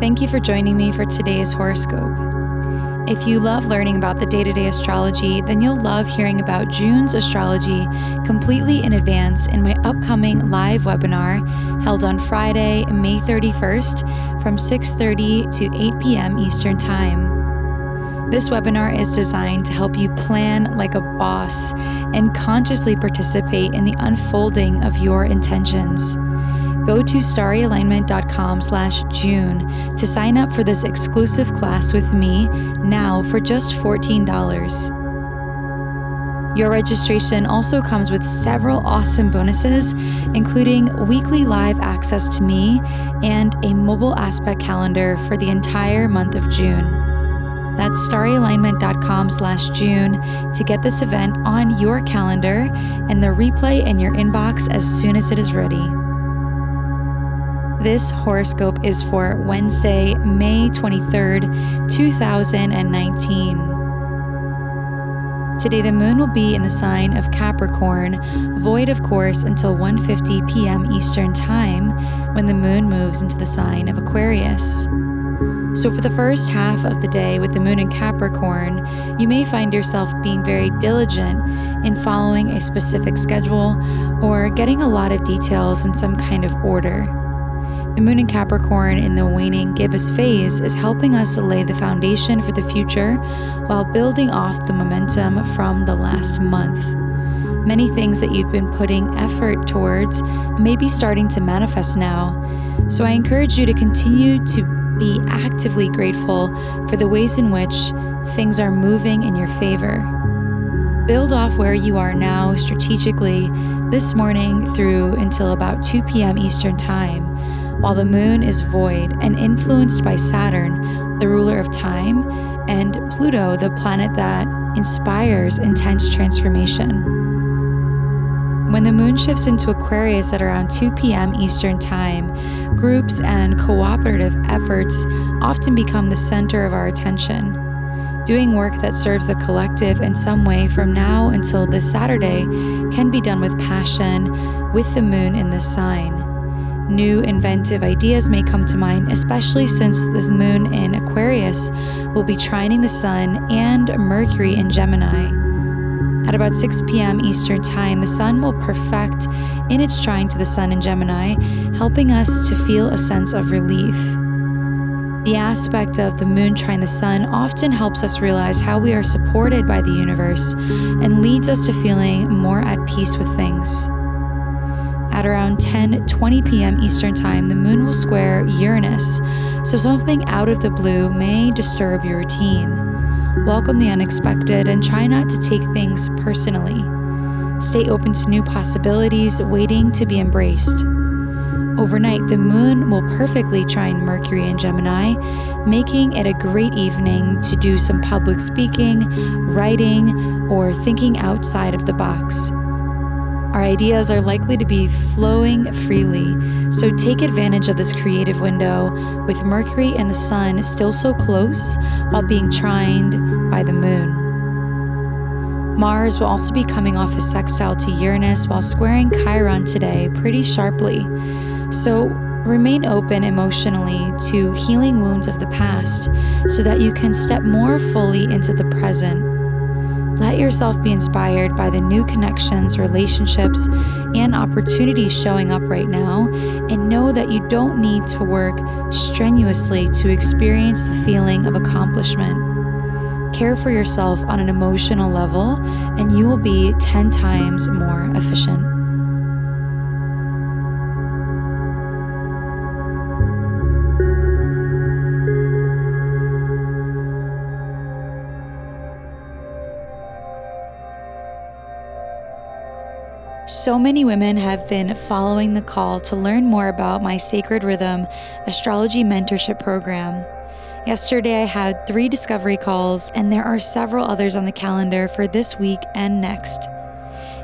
Thank you for joining me for today's horoscope. If you love learning about the day to day astrology, then you'll love hearing about June's astrology completely in advance in my upcoming live webinar held on Friday, May 31st from 6:30 to 8 p.m. Eastern Time. This webinar is designed to help you plan like a boss and consciously participate in the unfolding of your intentions. Go to starryalignment.com slash June to sign up for this exclusive class with me now for just $14. Your registration also comes with several awesome bonuses, including weekly live access to me and a mobile aspect calendar for the entire month of June. That's starryalignment.com slash June to get this event on your calendar and the replay in your inbox as soon as it is ready. This horoscope is for Wednesday, May 23rd, 2019. Today the moon will be in the sign of Capricorn, void of course until 1:50 p.m. Eastern Time when the moon moves into the sign of Aquarius. So, for the first half of the day with the moon in Capricorn, you may find yourself being very diligent in following a specific schedule or getting a lot of details in some kind of order. The moon in Capricorn in the waning gibbous phase is helping us to lay the foundation for the future while building off the momentum from the last month. Many things that you've been putting effort towards may be starting to manifest now. So I encourage you to continue to be actively grateful for the ways in which things are moving in your favor. Build off where you are now strategically this morning through until about 2 p.m. Eastern Time while the moon is void and influenced by Saturn, the ruler of time, and Pluto, the planet that inspires intense transformation. When the moon shifts into Aquarius at around 2 p.m. Eastern Time, groups and cooperative efforts often become the center of our attention. Doing work that serves the collective in some way from now until this Saturday can be done with passion with the moon in this sign. New inventive ideas may come to mind, especially since the moon in Aquarius will be trining the sun and Mercury in Gemini. At about 6 p.m. Eastern Time, the sun will perfect in its trine to the sun in Gemini, helping us to feel a sense of relief. The aspect of the moon trine the sun often helps us realize how we are supported by the universe and leads us to feeling more at peace with things. At around 10 20 p.m. Eastern Time, the moon will square Uranus, so something out of the blue may disturb your routine. Welcome the unexpected and try not to take things personally. Stay open to new possibilities waiting to be embraced. Overnight, the moon will perfectly trine Mercury in Gemini, making it a great evening to do some public speaking, writing, or thinking outside of the box. Our ideas are likely to be flowing freely, so take advantage of this creative window with Mercury and the Sun still so close while being trined by the Moon. Mars will also be coming off his sextile to Uranus while squaring Chiron today pretty sharply. So remain open emotionally to healing wounds of the past so that you can step more fully into the present let yourself be inspired by the new connections, relationships, and opportunities showing up right now, and know that you don't need to work strenuously to experience the feeling of accomplishment. Care for yourself on an emotional level, and you will be 10 times more efficient. So many women have been following the call to learn more about my Sacred Rhythm astrology mentorship program. Yesterday, I had three discovery calls, and there are several others on the calendar for this week and next.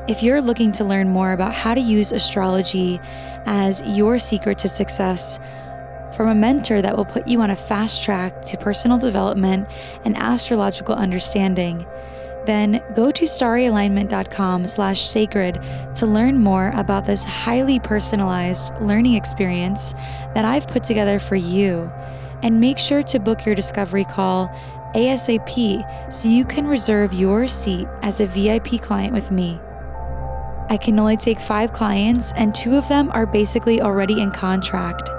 If you're looking to learn more about how to use astrology as your secret to success, from a mentor that will put you on a fast track to personal development and astrological understanding, then go to starryalignment.com slash sacred to learn more about this highly personalized learning experience that I've put together for you. And make sure to book your discovery call ASAP so you can reserve your seat as a VIP client with me. I can only take five clients, and two of them are basically already in contract.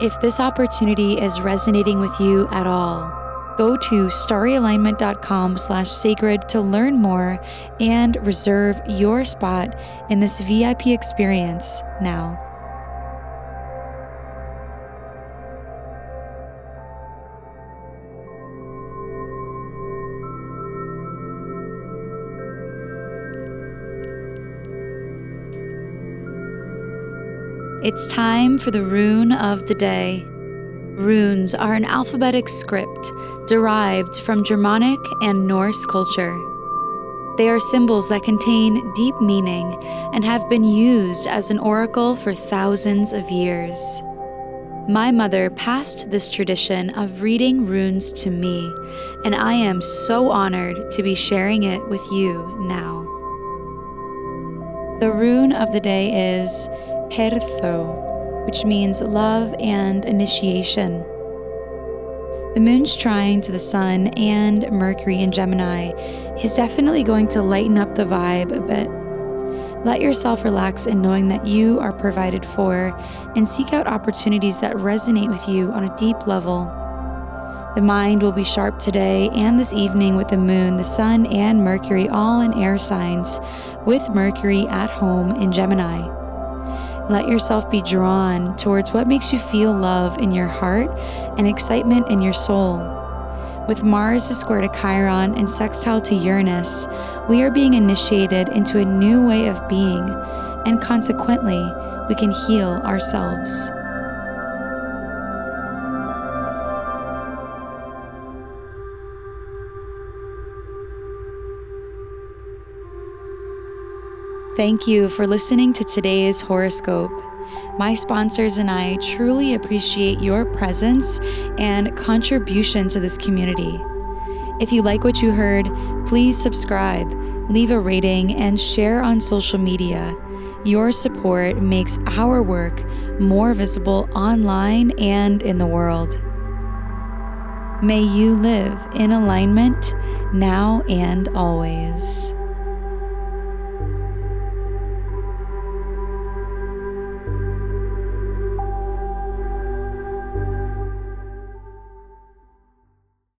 If this opportunity is resonating with you at all, go to starryalignment.com slash sacred to learn more and reserve your spot in this VIP experience now. It's time for the rune of the day. Runes are an alphabetic script derived from Germanic and Norse culture. They are symbols that contain deep meaning and have been used as an oracle for thousands of years. My mother passed this tradition of reading runes to me, and I am so honored to be sharing it with you now. The rune of the day is Pertho, which means love and initiation. The moon's trine to the sun and Mercury in Gemini is definitely going to lighten up the vibe a bit. Let yourself relax in knowing that you are provided for and seek out opportunities that resonate with you on a deep level. The mind will be sharp today and this evening with the moon, the sun, and Mercury all in air signs, with Mercury at home in Gemini. Let yourself be drawn towards what makes you feel love in your heart and excitement in your soul. With Mars square to Chiron and sextile to Uranus, we are being initiated into a new way of being, and consequently, we can heal ourselves. Thank you for listening to today's horoscope. My sponsors and I truly appreciate your presence and contribution to this community. If you like what you heard, please subscribe, leave a rating, and share on social media. Your support makes our work more visible online and in the world. May you live in alignment now and always.